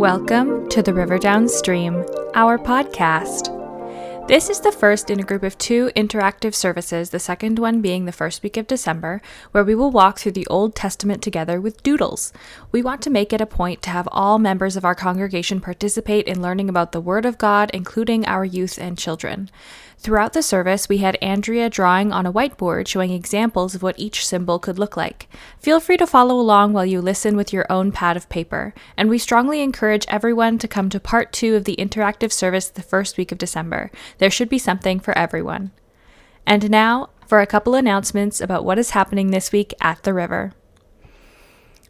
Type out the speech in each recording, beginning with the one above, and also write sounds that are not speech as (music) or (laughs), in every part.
Welcome to the River Downstream, our podcast. This is the first in a group of two interactive services, the second one being the first week of December, where we will walk through the Old Testament together with doodles. We want to make it a point to have all members of our congregation participate in learning about the Word of God, including our youth and children. Throughout the service, we had Andrea drawing on a whiteboard showing examples of what each symbol could look like. Feel free to follow along while you listen with your own pad of paper, and we strongly encourage everyone to come to part two of the interactive service the first week of December. There should be something for everyone. And now, for a couple announcements about what is happening this week at the river.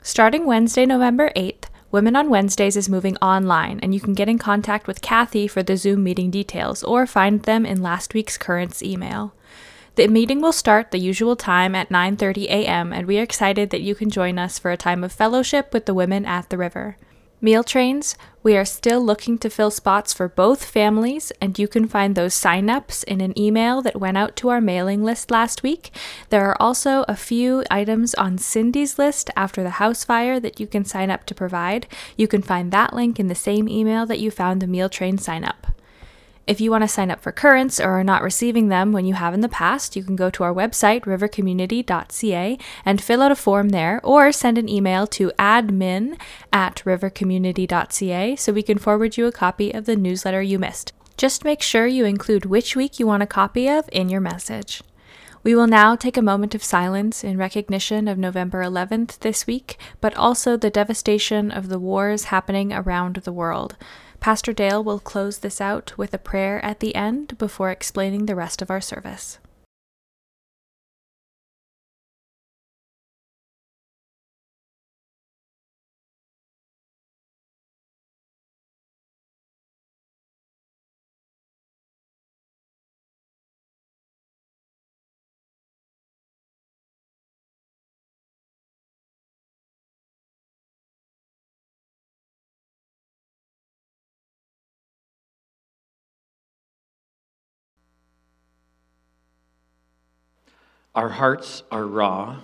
Starting Wednesday, November 8th, Women on Wednesdays is moving online, and you can get in contact with Kathy for the Zoom meeting details or find them in last week's currents email. The meeting will start the usual time at 9:30 a.m. and we are excited that you can join us for a time of fellowship with the women at the river. Meal trains, we are still looking to fill spots for both families, and you can find those sign-ups in an email that went out to our mailing list last week. There are also a few items on Cindy's list after the house fire that you can sign up to provide. You can find that link in the same email that you found the meal train sign-up. If you want to sign up for currents or are not receiving them when you have in the past, you can go to our website, rivercommunity.ca, and fill out a form there, or send an email to admin at rivercommunity.ca so we can forward you a copy of the newsletter you missed. Just make sure you include which week you want a copy of in your message. We will now take a moment of silence in recognition of November 11th this week, but also the devastation of the wars happening around the world. Pastor Dale will close this out with a prayer at the end before explaining the rest of our service. Our hearts are raw,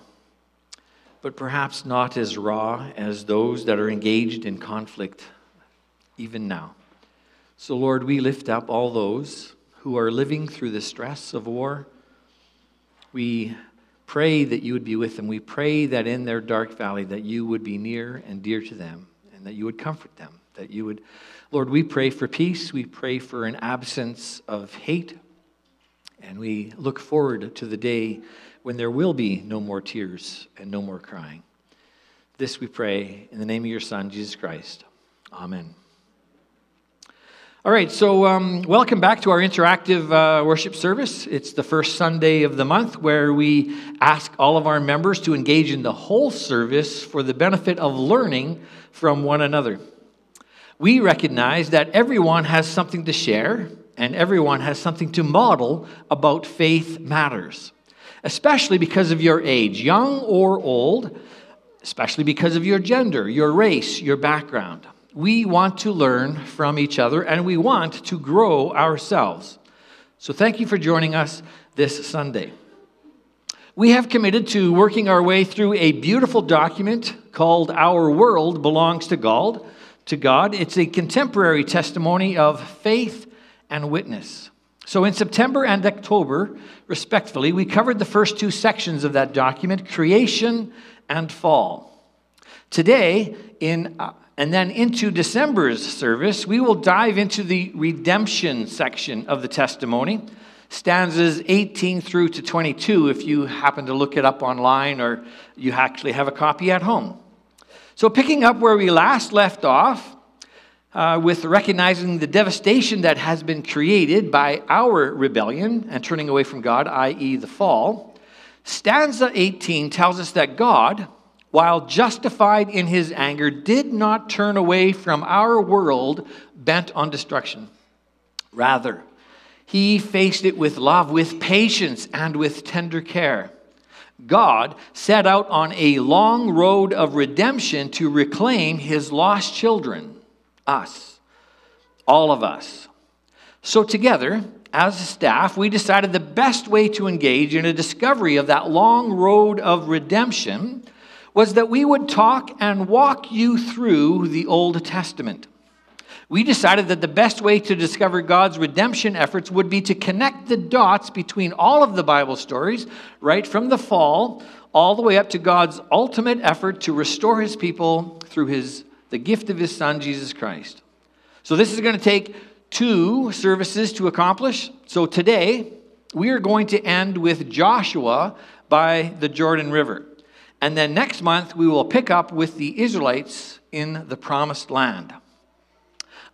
but perhaps not as raw as those that are engaged in conflict even now. So, Lord, we lift up all those who are living through the stress of war. We pray that you would be with them. We pray that in their dark valley that you would be near and dear to them and that you would comfort them. That you would Lord, we pray for peace. We pray for an absence of hate. And we look forward to the day when there will be no more tears and no more crying. This we pray in the name of your Son, Jesus Christ. Amen. All right, so um, welcome back to our interactive uh, worship service. It's the first Sunday of the month where we ask all of our members to engage in the whole service for the benefit of learning from one another. We recognize that everyone has something to share and everyone has something to model about faith matters especially because of your age, young or old, especially because of your gender, your race, your background. We want to learn from each other and we want to grow ourselves. So, thank you for joining us this Sunday. We have committed to working our way through a beautiful document called Our World Belongs to God. To God. It's a contemporary testimony of faith and witness. So, in September and October, respectively, we covered the first two sections of that document creation and fall. Today, in, uh, and then into December's service, we will dive into the redemption section of the testimony, stanzas 18 through to 22, if you happen to look it up online or you actually have a copy at home. So, picking up where we last left off, uh, with recognizing the devastation that has been created by our rebellion and turning away from God, i.e., the fall, stanza 18 tells us that God, while justified in his anger, did not turn away from our world bent on destruction. Rather, he faced it with love, with patience, and with tender care. God set out on a long road of redemption to reclaim his lost children us, all of us. So, together, as a staff, we decided the best way to engage in a discovery of that long road of redemption was that we would talk and walk you through the Old Testament. we decided that the best way to discover God's redemption efforts would be to connect the dots between all of the Bible stories, right from the fall all the way up to God's ultimate effort to restore his people through his the gift of his son Jesus Christ. So this is going to take two services to accomplish. So today, we are going to end with Joshua by the Jordan River. And then next month, we will pick up with the Israelites in the promised land.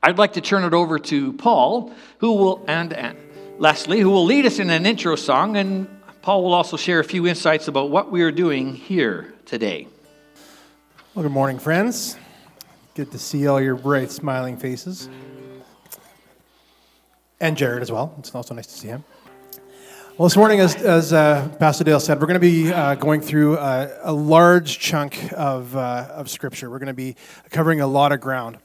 I'd like to turn it over to Paul, who will, and, and Leslie, who will lead us in an intro song, and Paul will also share a few insights about what we are doing here today. Well, good morning, friends. Good to see all your bright, smiling faces. And Jared as well. It's also nice to see him. Well, this morning, as, as uh, Pastor Dale said, we're going to be uh, going through a, a, large chunk of, uh, of Scripture. We're going to be covering a lot of ground.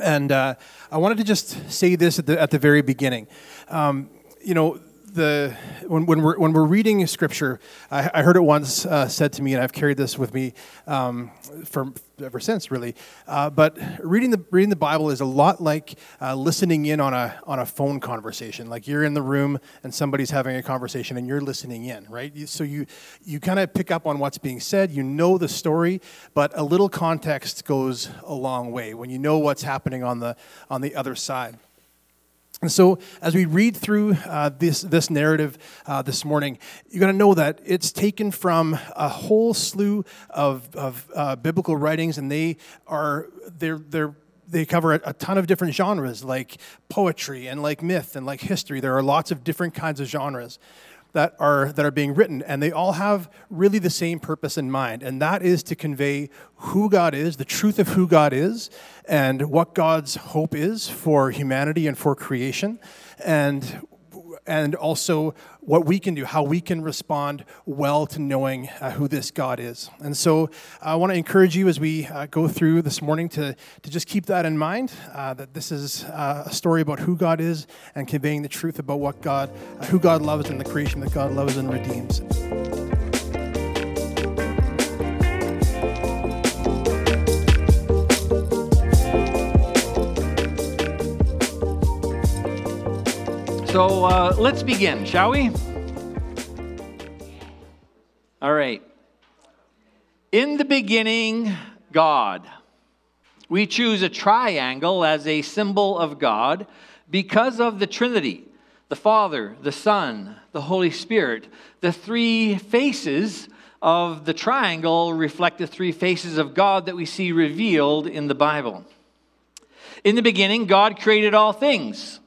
And uh, I wanted to just say this at the, at the very beginning. Um, you know, the when, when we're when we're reading scripture, I, I heard it once uh, said to me, and I've carried this with me um, ever since, really. Uh, but reading the reading the Bible is a lot like uh, listening in on a on a phone conversation. Like you're in the room and somebody's having a conversation and you're listening in, right? So you you kind of pick up on what's being said. You know the story, but a little context goes a long way when you know what's happening on the on the other side. And so, as we read through uh, this, this narrative uh, this morning, you're going to know that it's taken from a whole slew of, of uh, biblical writings, and they are they're, they're they cover a, ton of different genres like poetry and like myth and like history. There are lots of different kinds of genres that are that are being written and they all have really the same purpose in mind and that is to convey who God is, the truth of who God is and what God's hope is for humanity and for creation and and also what we can do, how we can respond well to knowing uh, who this God is. And so I want to encourage you as we uh, go through this morning to, to just keep that in mind uh, that this is uh, a story about who God is and conveying the truth about what God, who God loves and the creation that God loves and redeems. So uh, let's begin, shall we? All right. In the beginning, God. We choose a triangle as a symbol of God because of the Trinity the Father, the Son, the Holy Spirit. The three faces of the triangle reflect the three faces of God that we see revealed in the Bible. In the beginning, God created all things.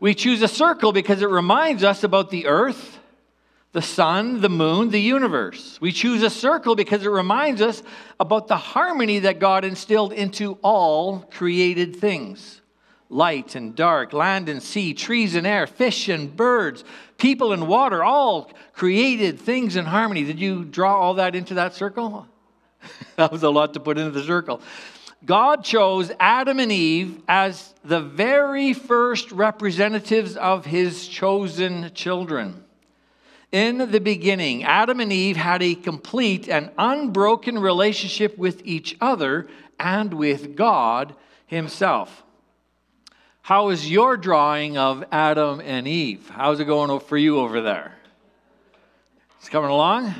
We choose a circle because it reminds us about the earth, the sun, the moon, the universe. We choose a circle because it reminds us about the harmony that God instilled into all created things light and dark, land and sea, trees and air, fish and birds, people and water, all created things in harmony. Did you draw all that into that circle? (laughs) that was a lot to put into the circle. God chose Adam and Eve as the very first representatives of his chosen children. In the beginning, Adam and Eve had a complete and unbroken relationship with each other and with God Himself. How is your drawing of Adam and Eve? How's it going for you over there? It's coming along?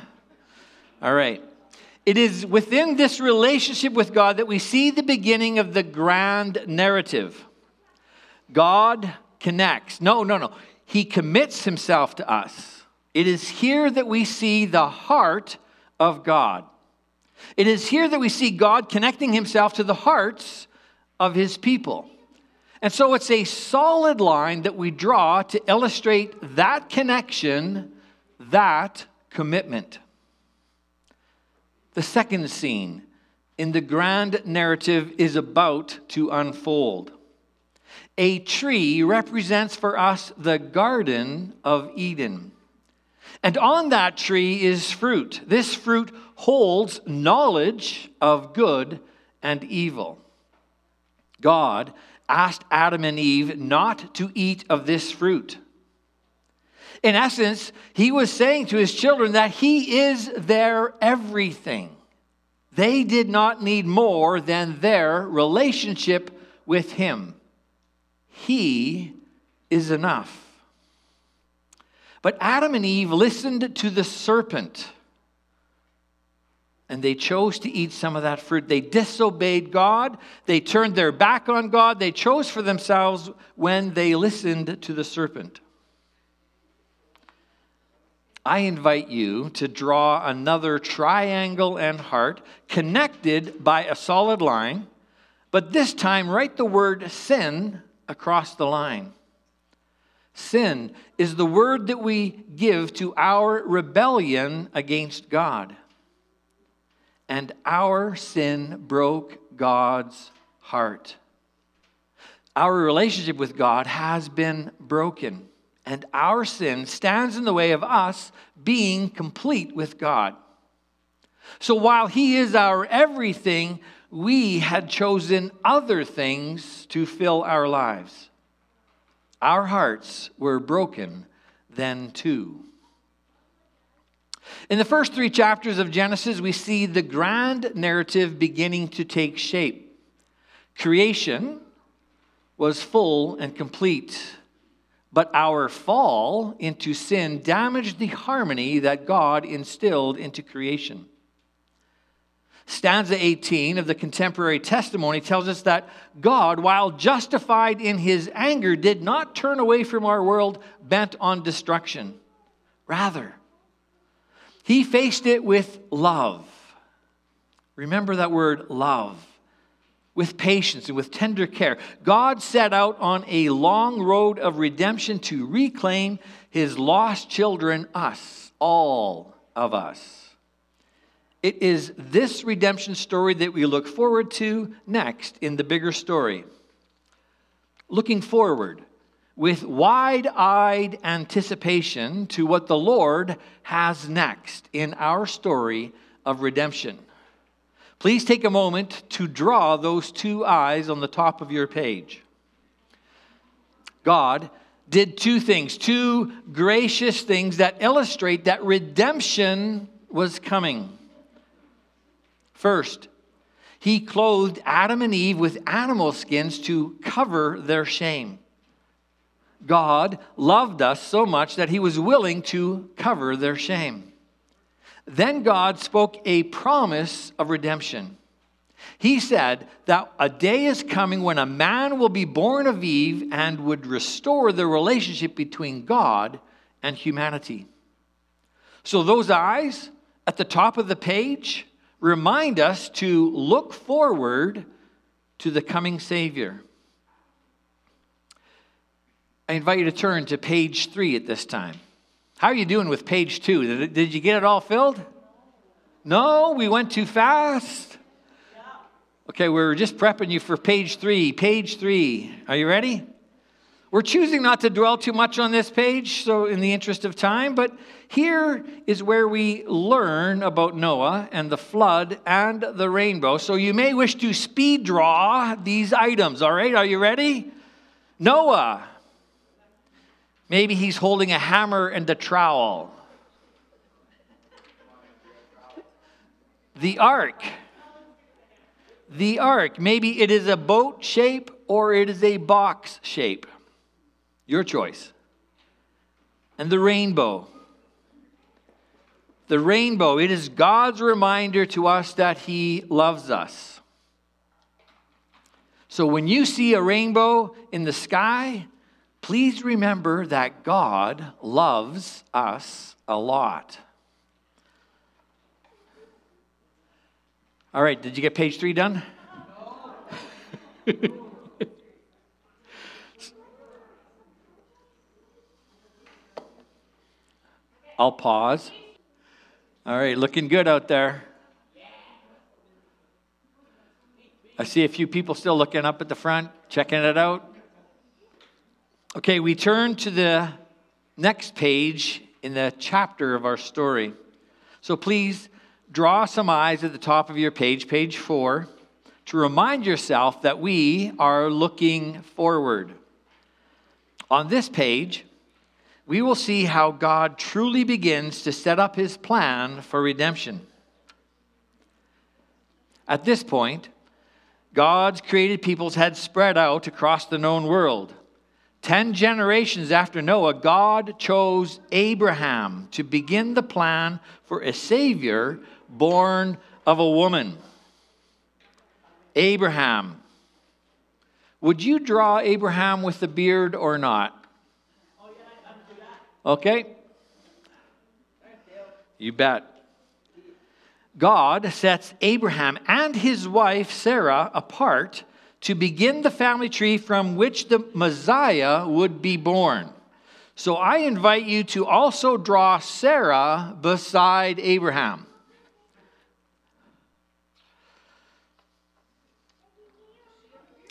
All right. It is within this relationship with God that we see the beginning of the grand narrative. God connects. No, no, no. He commits himself to us. It is here that we see the heart of God. It is here that we see God connecting himself to the hearts of his people. And so it's a solid line that we draw to illustrate that connection, that commitment. The second scene in the grand narrative is about to unfold. A tree represents for us the Garden of Eden. And on that tree is fruit. This fruit holds knowledge of good and evil. God asked Adam and Eve not to eat of this fruit. In essence, he was saying to his children that he is their everything. They did not need more than their relationship with him. He is enough. But Adam and Eve listened to the serpent and they chose to eat some of that fruit. They disobeyed God. They turned their back on God. They chose for themselves when they listened to the serpent. I invite you to draw another triangle and heart connected by a solid line, but this time write the word sin across the line. Sin is the word that we give to our rebellion against God and our sin broke God's heart. Our relationship with God has been broken, and our sin stands in the way of us being complete with God. So while He is our everything, we had chosen other things to fill our lives. Our hearts were broken then too. In the first three chapters of Genesis, we see the grand narrative beginning to take shape. Creation was full and complete, but our fall into sin damaged the harmony that God instilled into creation. Stanza 18 of the contemporary testimony tells us that God, while justified in his anger, did not turn away from our world bent on destruction. Rather, he faced it with love. Remember that word love. With patience and with tender care. God set out on a long road of redemption to reclaim his lost children, us, all of us. It is this redemption story that we look forward to next in the bigger story. Looking forward with wide eyed anticipation to what the Lord has next in our story of redemption. Please take a moment to draw those two eyes on the top of your page. God did two things, two gracious things that illustrate that redemption was coming. First, he clothed Adam and Eve with animal skins to cover their shame. God loved us so much that he was willing to cover their shame. Then God spoke a promise of redemption. He said that a day is coming when a man will be born of Eve and would restore the relationship between God and humanity. So, those eyes at the top of the page remind us to look forward to the coming Savior. I invite you to turn to page three at this time. How are you doing with page two? Did, you get it all filled? No, we went too fast. Okay, we are just prepping you for page three. Page three. Are you ready? We're choosing not to dwell too much on this page, so in the interest of time, but here is where we learn about Noah and the flood and the rainbow. So you may wish to speed draw these items, all right? Are you ready? Noah, Maybe he's holding a hammer and a trowel. The ark. The ark. Maybe it is a boat shape or it is a box shape. Your choice. And the rainbow. The rainbow, it is God's reminder to us that He loves us. So when you see a rainbow in the sky, please remember that God loves us a lot. All right, did you get page three done? (laughs) I'll pause. All right, looking good out there. I see a few people still looking up at the front, checking it out. Okay, we turn to the next page in the chapter of our story. So please draw some eyes at the top of your page, page four, to remind yourself that we are looking forward. On this page, we will see how God truly begins to set up his plan for redemption. At this point, God's created peoples had spread out across the known world. Ten generations after Noah, God chose Abraham to begin the plan for a Savior born of a woman. Abraham. Would you draw Abraham with the beard or not? Okay. You bet. God sets Abraham and his wife Sarah apart to begin the family tree from which the Messiah would be born. So I invite you to also draw Sarah beside Abraham.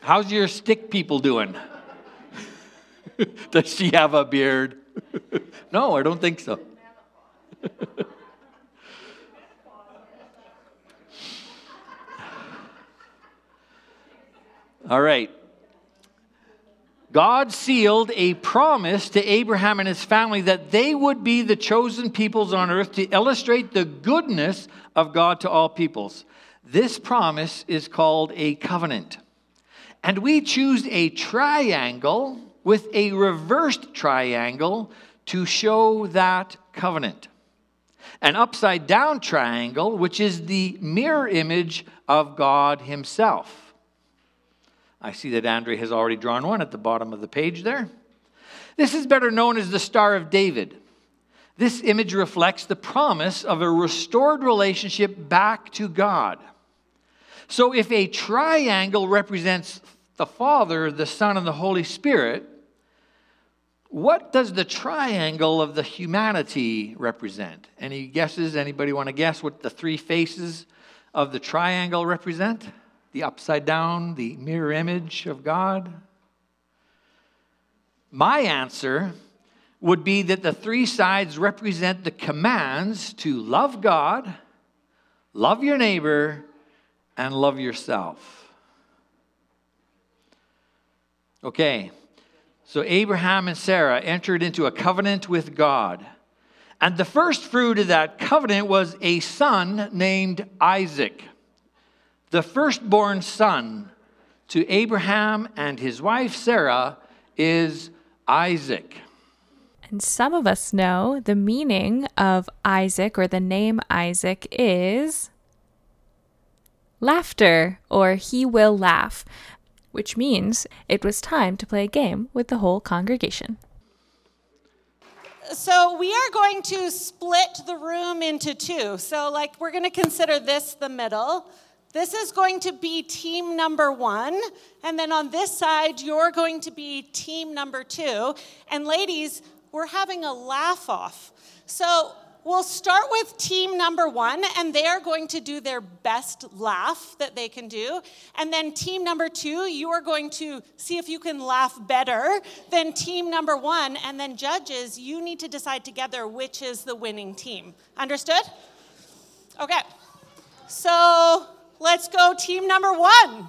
How's your stick people doing? (laughs) Does she have a beard? (laughs) no, I don't think so. (laughs) All right. God sealed a promise to Abraham and his family that they would be the chosen peoples on earth to illustrate the goodness of God to all peoples. This promise is called a covenant. And we choose a triangle with a reversed triangle to show that covenant. An upside down triangle, which is the mirror image of God Himself. I see that Andre has already drawn one at the bottom of the page there. This is better known as the Star of David. This image reflects the promise of a restored relationship back to God. So, if a triangle represents the Father, the Son, and the Holy Spirit, what does the triangle of the humanity represent? Any guesses? Anybody want to guess what the three faces of the triangle represent? The upside down, the mirror image of God? My answer would be that the three sides represent the commands to love God, love your neighbor, and love yourself. Okay, so Abraham and Sarah entered into a covenant with God. And the first fruit of that covenant was a son named Isaac, the firstborn son to Abraham and his wife Sarah is Isaac. And some of us know the meaning of Isaac or the name Isaac is laughter or he will laugh which means it was time to play a game with the whole congregation. So, we are going to split the room into two. So, like, we're going to consider this the middle. This is going to be team number one. And then on this side, you're going to be team number two. And, ladies, we're having a laugh off. So, We'll start with team number one, and they are going to do their best laugh that they can do. And then team number two, you are going to see if you can laugh better than team number one. And then, judges, you need to decide together which is the winning team. Understood? Okay. So let's go, team number one.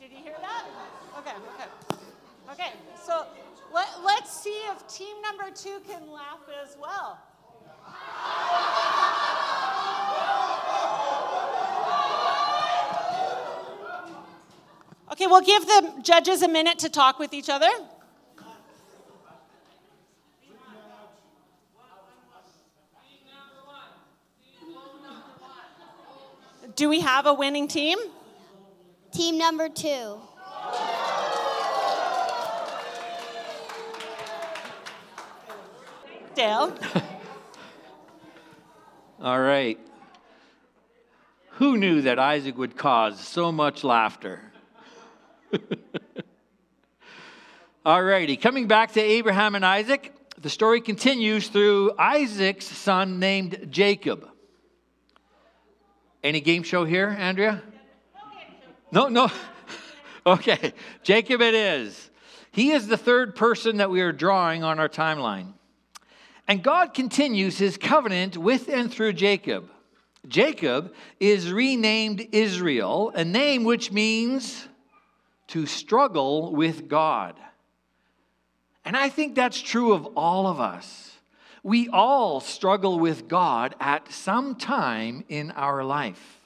Did you hear that? Okay, okay. Okay, so let, let's see if team number two can laugh as well. Okay, we'll give the judges a minute to talk with each other. Do we have a winning team? Team number two. Dale. (laughs) All right. Who knew that Isaac would cause so much laughter? (laughs) All righty. Coming back to Abraham and Isaac, the story continues through Isaac's son named Jacob. Any game show here, Andrea? No, no. (laughs) okay, Jacob it is. He is the third person that we are drawing on our timeline. And God continues his covenant with and through Jacob. Jacob is renamed Israel, a name which means to struggle with God. And I think that's true of all of us. We all struggle with God at some time in our life.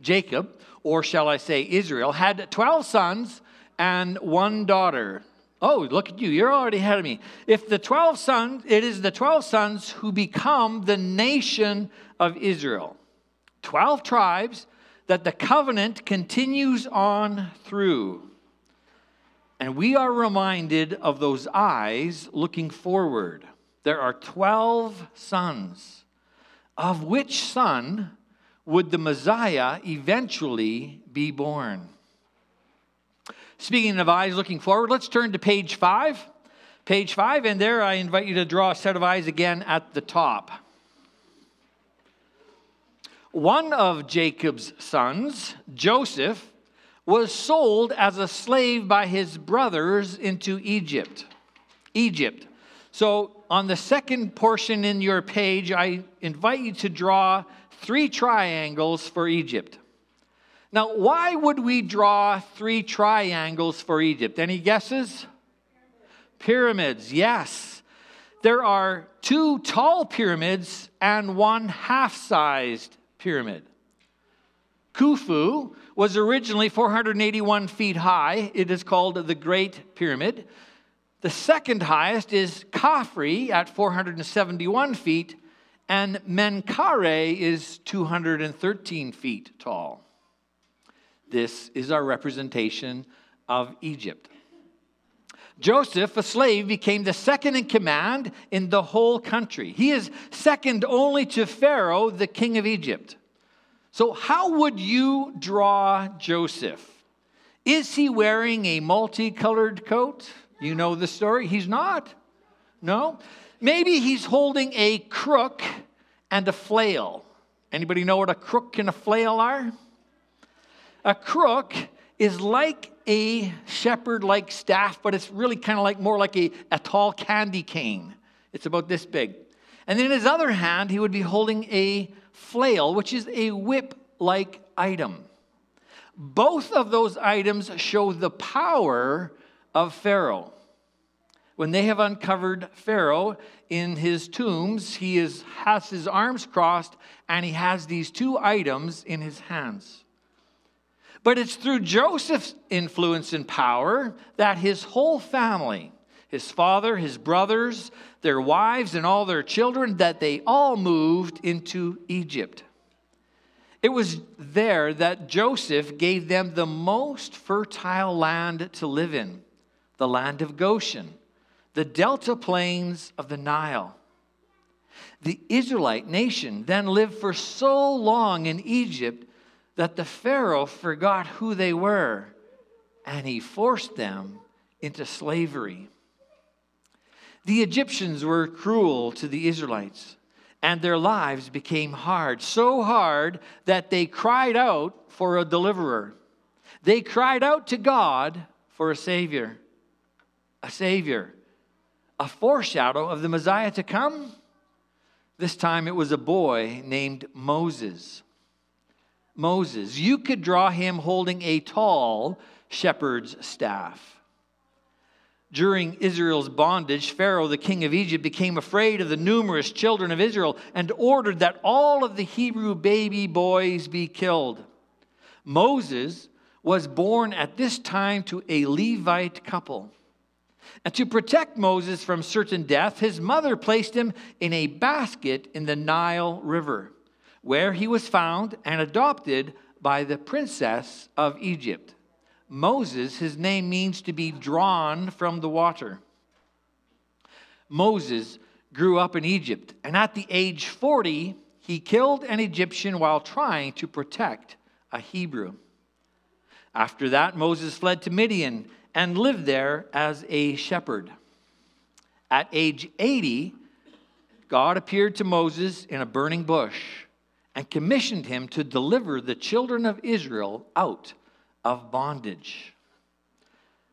Jacob, or shall I say Israel, had 12 sons and one daughter. Oh, look at you. You're already ahead of me. If the 12 sons, it is the 12 sons who become the nation of Israel. 12 tribes that the covenant continues on through. And we are reminded of those eyes looking forward. There are 12 sons. Of which son would the Messiah eventually be born? Speaking of eyes looking forward, let's turn to page five. Page five, and there I invite you to draw a set of eyes again at the top. One of Jacob's sons, Joseph, was sold as a slave by his brothers into Egypt. Egypt. So, on the second portion in your page, I invite you to draw three triangles for Egypt. Now, why would we draw three triangles for Egypt? Any guesses? Pyramids, yes. There are two tall pyramids and one half sized pyramid. Khufu was originally 481 feet high. It is called the Great Pyramid. The second highest is Khafre at 471 feet, and Menkaure is 213 feet tall. This is our representation of Egypt. Joseph, a slave, became the second in command in the whole country. He is second only to Pharaoh, the king of Egypt. So, how would you draw Joseph? Is he wearing a multicolored coat? You know the story. He's not. No. Maybe he's holding a crook and a flail. Anybody know what a crook and a flail are? A crook is like a shepherd like staff, but it's really kind of like more like a, a tall candy cane. It's about this big. And in his other hand, he would be holding a flail, which is a whip like item. Both of those items show the power of Pharaoh. When they have uncovered Pharaoh in his tombs, he is, has his arms crossed and he has these two items in his hands. But it's through Joseph's influence and power that his whole family, his father, his brothers, their wives, and all their children, that they all moved into Egypt. It was there that Joseph gave them the most fertile land to live in, the land of Goshen, the delta plains of the Nile. The Israelite nation then lived for so long in Egypt that the Pharaoh forgot who they were and he forced them into slavery. The Egyptians were cruel to the Israelites, and their lives became hard, so hard that they cried out for a deliverer. They cried out to God for a Savior. A Savior. A foreshadow of the Messiah to come. This time it was a boy named Moses. Moses. You could draw him holding a tall shepherd's staff. During Israel's bondage, Pharaoh, the king of Egypt, became afraid of the numerous children of Israel and ordered that all of the Hebrew baby boys be killed. Moses was born at this time to a Levite couple. And to protect Moses from certain death, his mother placed him in a basket in the Nile River where he was found and adopted by the princess of Egypt. Moses, his name means to be drawn from the water. Moses grew up in Egypt, and at the age 40, he killed an Egyptian while trying to protect a Hebrew. After that, Moses fled to Midian and lived there as a shepherd. At age 80, God appeared to Moses in a burning bush and commissioned him to deliver the children of Israel out of bondage.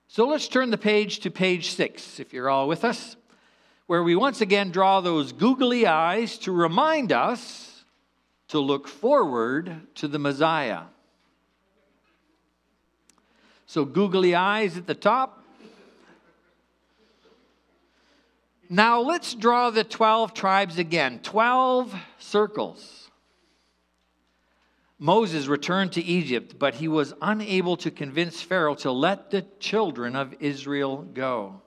So let's turn the page to page six, if you're all with us, where we once again draw those googly eyes to remind us to look forward to the Messiah. So, googly eyes at the top. Now let's draw the 12 tribes again 12 circles. Moses returned to Egypt, but he was unable to convince Pharaoh to let the children of Israel go.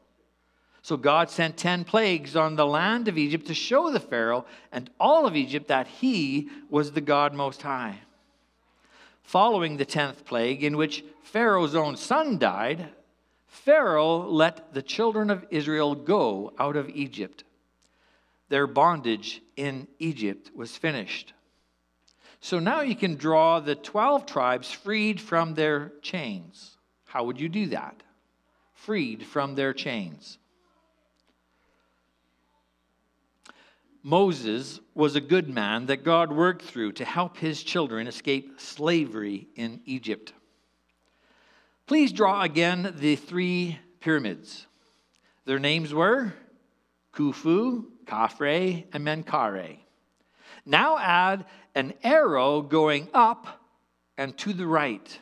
So God sent 10 plagues on the land of Egypt to show the Pharaoh and all of Egypt that he was the God Most High. Following the 10th plague, in which Pharaoh's own son died, Pharaoh let the children of Israel go out of Egypt. Their bondage in Egypt was finished. So now you can draw the 12 tribes freed from their chains. How would you do that? Freed from their chains. Moses was a good man that God worked through to help his children escape slavery in Egypt. Please draw again the three pyramids. Their names were Khufu, Khafre, and Menkaure. Now add an arrow going up and to the right.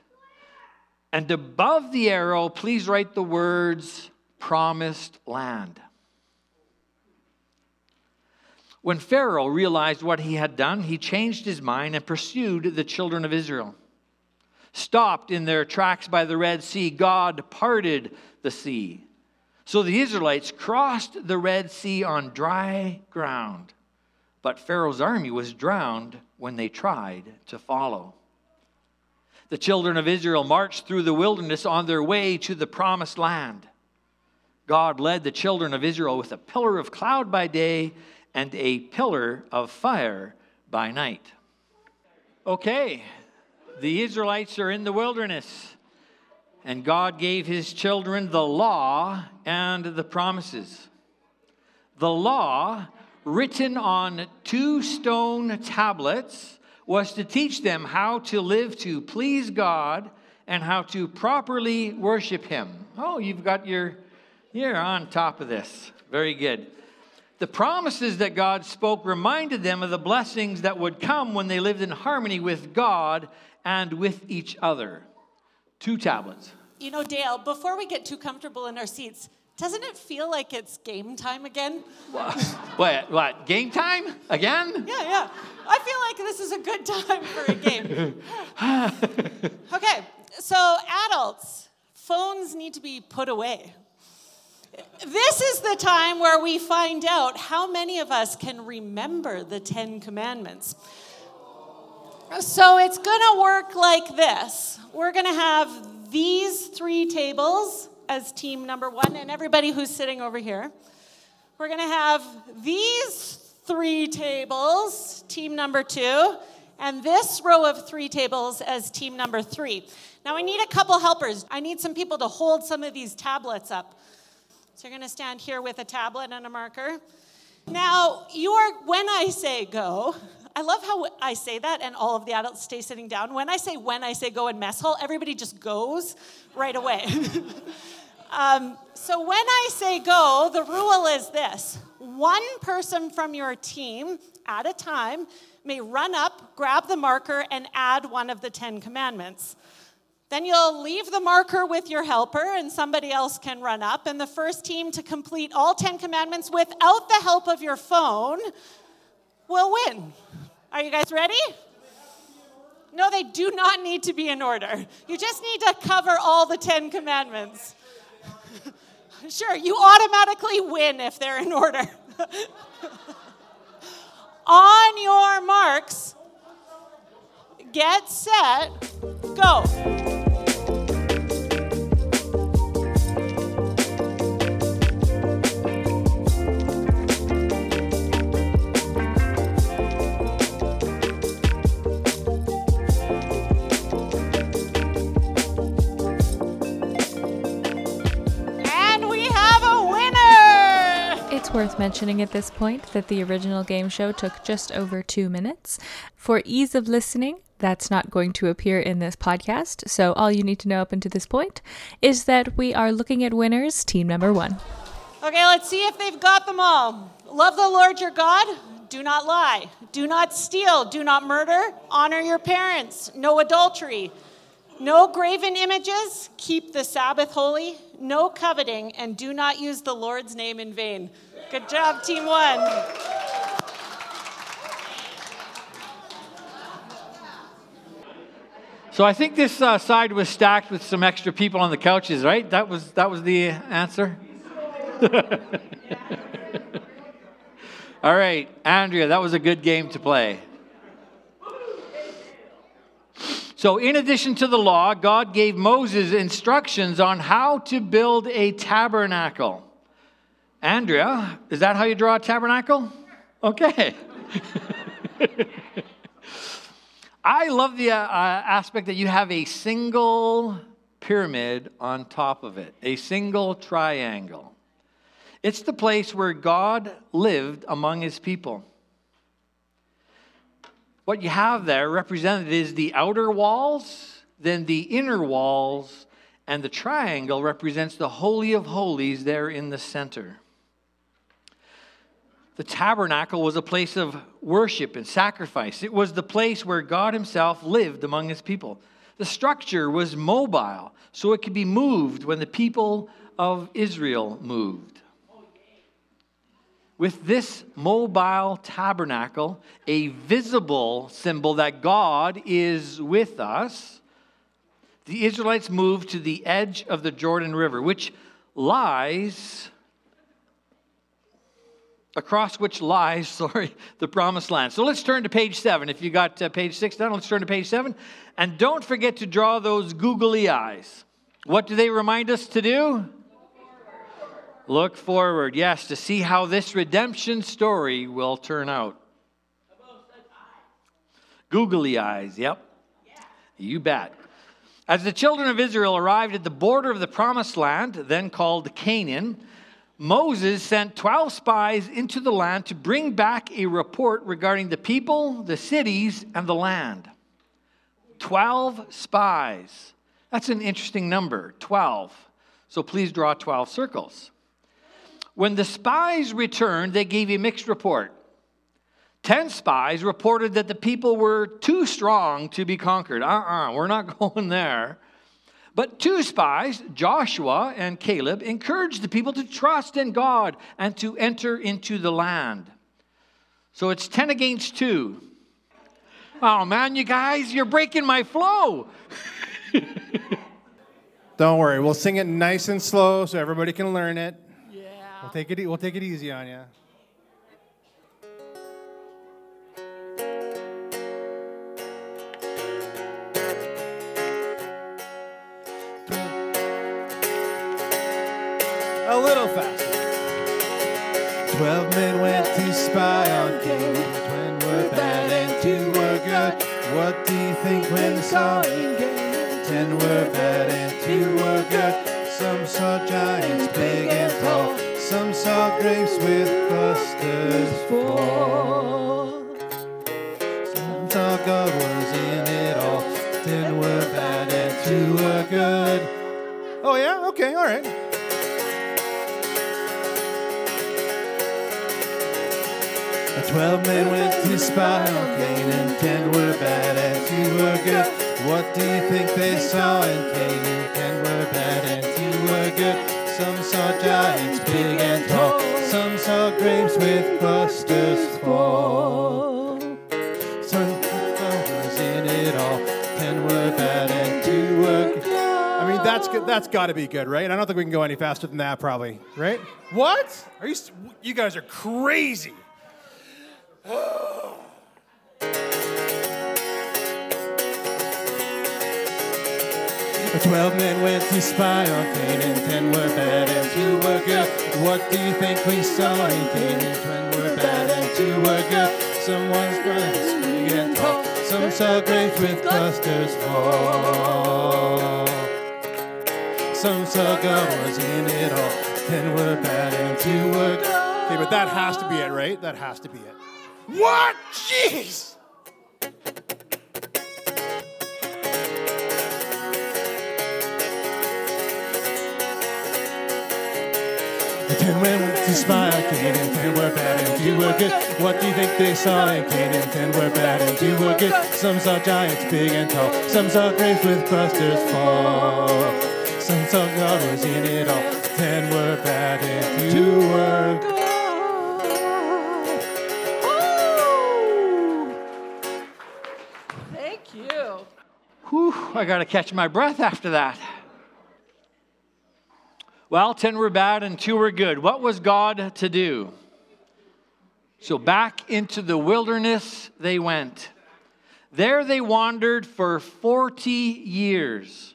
And above the arrow, please write the words promised land. When Pharaoh realized what he had done, he changed his mind and pursued the children of Israel. Stopped in their tracks by the Red Sea, God parted the sea. So the Israelites crossed the Red Sea on dry ground. But Pharaoh's army was drowned when they tried to follow. The children of Israel marched through the wilderness on their way to the promised land. God led the children of Israel with a pillar of cloud by day and a pillar of fire by night. Okay, the Israelites are in the wilderness, and God gave his children the law and the promises. The law, written on two stone tablets, was to teach them how to live to please God and how to properly worship him. Oh, you've got your you're on top of this. Very good. The promises that God spoke reminded them of the blessings that would come when they lived in harmony with God and with each other. Two tablets. You know, Dale, before we get too comfortable in our seats, doesn't it feel like it's game time again? what, what, game time again? Yeah, yeah. I feel like this is a good time for a game. (laughs) okay, so adults, phones need to be put away. This is the time where we find out how many of us can remember the Ten Commandments. So it's going to work like this we're going to have these three tables as team number one, and everybody who's sitting over here. We're going to have these three tables, team number two, and this row of three tables as team number three. Now, I need a couple helpers. I need some people to hold some of these tablets up. So you're going to stand here with a tablet and a marker. Now, you are, when I say go, I love how I say that and all of the adults stay sitting down. When I say when I say go in mess hall, everybody just goes right away. (laughs) um, so when I say go, the rule is this one person from your team at a time may run up, grab the marker, and add one of the Ten Commandments. Then you'll leave the marker with your helper, and somebody else can run up. And the first team to complete all 10 commandments without the help of your phone will win. Are you guys ready? No, they do not need to be in order. You just need to cover all the 10 commandments. (laughs) sure, you automatically win if they're in order. (laughs) On your marks, get set, go. Worth mentioning at this point that the original game show took just over two minutes. For ease of listening, that's not going to appear in this podcast, so all you need to know up until this point is that we are looking at winners, team number one. Okay, let's see if they've got them all. Love the Lord your God. Do not lie. Do not steal. Do not murder. Honor your parents. No adultery. No graven images, keep the Sabbath holy, no coveting, and do not use the Lord's name in vain. Good job, Team One. So I think this uh, side was stacked with some extra people on the couches, right? That was that was the answer. (laughs) All right, Andrea, that was a good game to play. So, in addition to the law, God gave Moses instructions on how to build a tabernacle. Andrea, is that how you draw a tabernacle? Okay. (laughs) I love the uh, aspect that you have a single pyramid on top of it, a single triangle. It's the place where God lived among his people. What you have there represented is the outer walls, then the inner walls, and the triangle represents the Holy of Holies there in the center. The tabernacle was a place of worship and sacrifice. It was the place where God Himself lived among His people. The structure was mobile, so it could be moved when the people of Israel moved. With this mobile tabernacle, a visible symbol that God is with us, the Israelites moved to the edge of the Jordan River, which lies across which lies, (laughs) sorry, the promised land. So let's turn to page seven. If you got uh, page six done, let's turn to page seven. And don't forget to draw those googly eyes. What do they remind us to do? Look forward, yes, to see how this redemption story will turn out. Googly eyes, yep. You bet. As the children of Israel arrived at the border of the promised land, then called Canaan, Moses sent 12 spies into the land to bring back a report regarding the people, the cities, and the land. 12 spies. That's an interesting number, 12. So please draw 12 circles. When the spies returned, they gave a mixed report. 10 spies reported that the people were too strong to be conquered. Uh uh-uh, uh, we are not (laughs) going there. But two spies, Joshua and Caleb, encouraged the people to trust in God and to enter into the land. So it's 10 against 2. Oh man, you guys, you're breaking my flow. (laughs) Don't worry, we'll sing it nice and slow so everybody can learn it. We'll take it, we'll take it easy on you. A little faster. Twelve men went to spy on Canaan. Ten were bad and two were good. What do you think when saw Canaan? Ten were bad and two were good. Some saw giants big and tall. Some saw grapes with clusters full. Some God was in it all. Ten were bad and two were good. Oh yeah, okay, all right. Twelve men went to spy on Canaan, ten were bad and two were good. What do you think they saw in Canaan? Ten were bad and two were good. Some saw giants big and tall, some saw grapes with clusters fall. Some was in it all, ten were bad and two were good. I mean, that's good. That's got to be good, right? I don't think we can go any faster than that, probably, right? What? Are you? You guys are crazy. Oh. Twelve men went to spy on Canaan, ten were bad and two were good. What do you think we saw in Canaan? Ten were bad and two were good. Someone's swing and talk. Some saw grapes with clusters fall. Some saw God was in it all. Ten were bad and two were good. Okay, but that has to be it, right? That has to be it. What? Jeez! Ten went to spy on Canaan, ten were bad and two were good. What do you think they saw in Canaan? Ten were bad and two were good. Some saw giants big and tall, some saw graves with clusters fall. Some saw God was in it all. Ten were bad and two were good. Thank you. Whew, I got to catch my breath after that. Well, 10 were bad and 2 were good. What was God to do? So back into the wilderness they went. There they wandered for 40 years.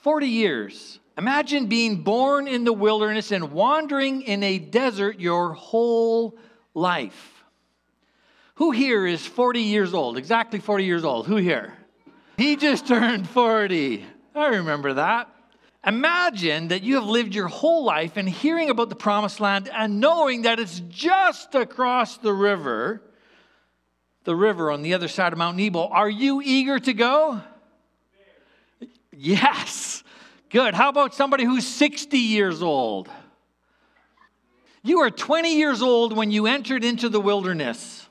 40 years. Imagine being born in the wilderness and wandering in a desert your whole life. Who here is 40 years old? Exactly 40 years old. Who here? He just (laughs) turned 40. I remember that. Imagine that you have lived your whole life in hearing about the promised land and knowing that it's just across the river, the river on the other side of Mount Nebo. Are you eager to go? Yes. Good. How about somebody who's 60 years old? You were 20 years old when you entered into the wilderness.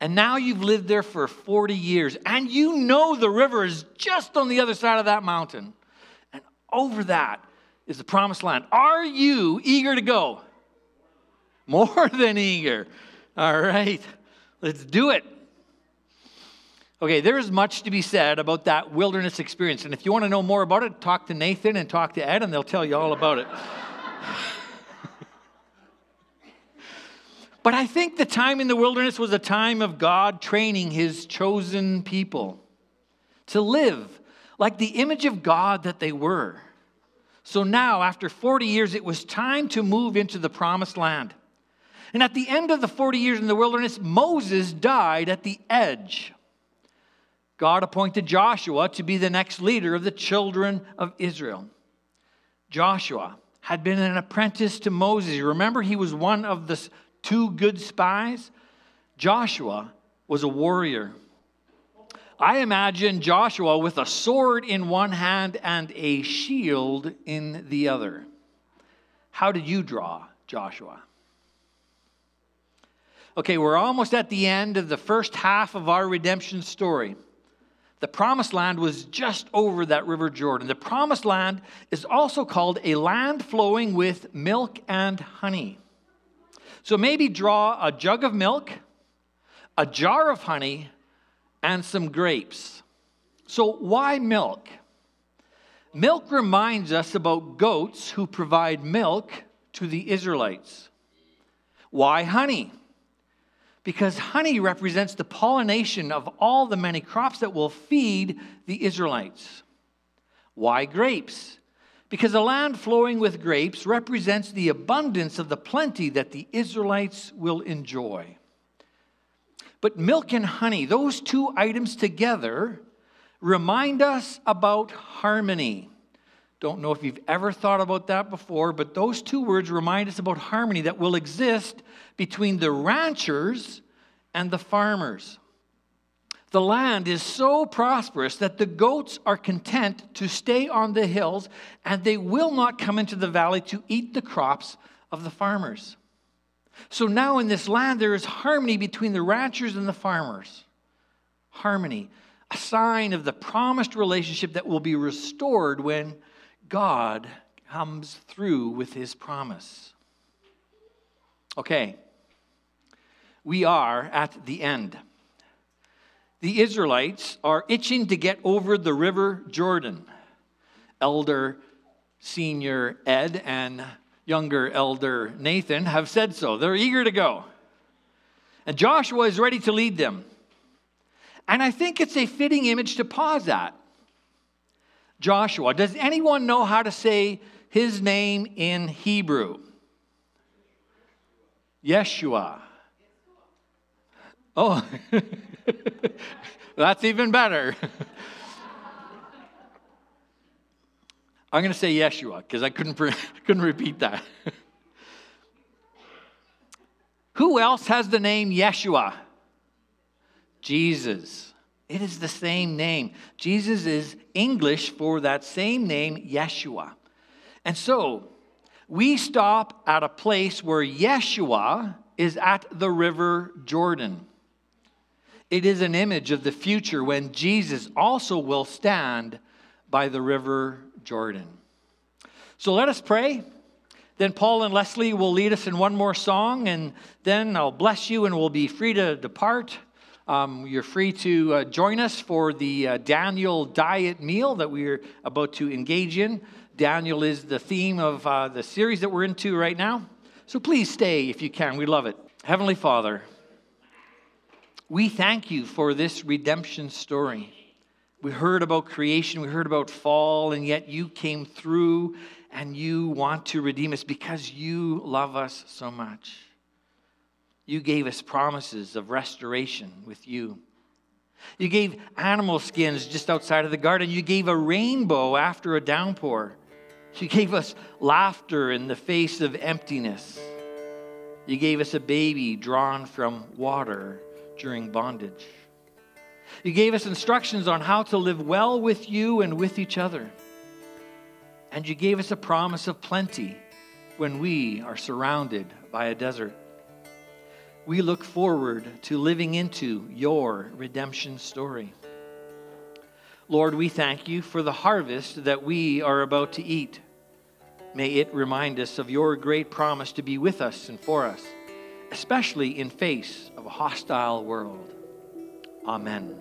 And now you've lived there for 40 years. And you know the river is just on the other side of that mountain. Over that is the promised land. Are you eager to go? More (laughs) than eager. All right. Let's do it. Okay, there is much to be said about that wilderness experience. And if you want to know more about it, talk to Nathan and talk to Ed, and they'll tell you all about it. (laughs) but I think the time in the wilderness was a time of God training his chosen people to live like the image of God that they were. So now, after 40 years, it was time to move into the promised land. And at the end of the 40 years in the wilderness, Moses died at the edge. God appointed Joshua to be the next leader of the children of Israel. Joshua had been an apprentice to Moses. Remember, he was one of the two good spies. Joshua was a warrior. I imagine Joshua with a sword in one hand and a shield in the other. How did you draw Joshua? Okay, we're almost at the end of the first half of our redemption story. The promised land was just over that river Jordan. The promised land is also called a land flowing with milk and honey. So maybe draw a jug of milk, a jar of honey, and some grapes. So, why milk? Milk reminds us about goats who provide milk to the Israelites. Why honey? Because honey represents the pollination of all the many crops that will feed the Israelites. Why grapes? Because a land flowing with grapes represents the abundance of the plenty that the Israelites will enjoy. But milk and honey, those two items together, remind us about harmony. Don't know if you've ever thought about that before, but those two words remind us about harmony that will exist between the ranchers and the farmers. The land is so prosperous that the goats are content to stay on the hills and they will not come into the valley to eat the crops of the farmers. So now in this land, there is harmony between the ranchers and the farmers. Harmony, a sign of the promised relationship that will be restored when God comes through with his promise. Okay, we are at the end. The Israelites are itching to get over the river Jordan. Elder Senior Ed and younger elder Nathan have said so. They're eager to go. And Joshua is ready to lead them. And I think it's a fitting image to pause at. Joshua. Does anyone know how to say his name in Hebrew? Yeshua. Oh, (laughs) that's even better. (laughs) I'm going to say Yeshua because I couldn't, (laughs) couldn't repeat that. (laughs) Who else has the name Yeshua? Jesus. It is the same name. Jesus is English for that same name, Yeshua. And so, we stop at a place where Yeshua is at the river Jordan. It is an image of the future when Jesus also will stand by the river Jordan. So let us pray. Then Paul and Leslie will lead us in one more song, and then I'll bless you and we'll be free to depart. Um, you're free to uh, join us for the uh, Daniel diet meal that we're about to engage in. Daniel is the theme of uh, the series that we're into right now. So please stay if you can. We love it. Heavenly Father, we thank you for this redemption story. We heard about creation, we heard about fall, and yet you came through and you want to redeem us because you love us so much. You gave us promises of restoration with you. You gave animal skins just outside of the garden. You gave a rainbow after a downpour. You gave us laughter in the face of emptiness. You gave us a baby drawn from water during bondage. You gave us instructions on how to live well with you and with each other. And you gave us a promise of plenty when we are surrounded by a desert. We look forward to living into your redemption story. Lord, we thank you for the harvest that we are about to eat. May it remind us of your great promise to be with us and for us, especially in face of a hostile world. Amen.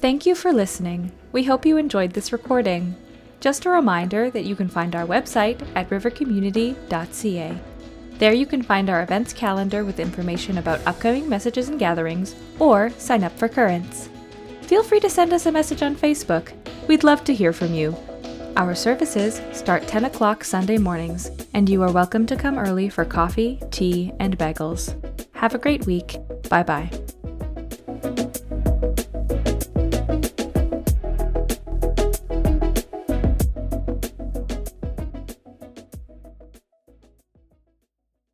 Thank you for listening. We hope you enjoyed this recording. Just a reminder that you can find our website at rivercommunity.ca. There you can find our events calendar with information about upcoming messages and gatherings, or sign up for currents. Feel free to send us a message on Facebook. We'd love to hear from you. Our services start 10 o'clock Sunday mornings, and you are welcome to come early for coffee, tea, and bagels. Have a great week. Bye bye.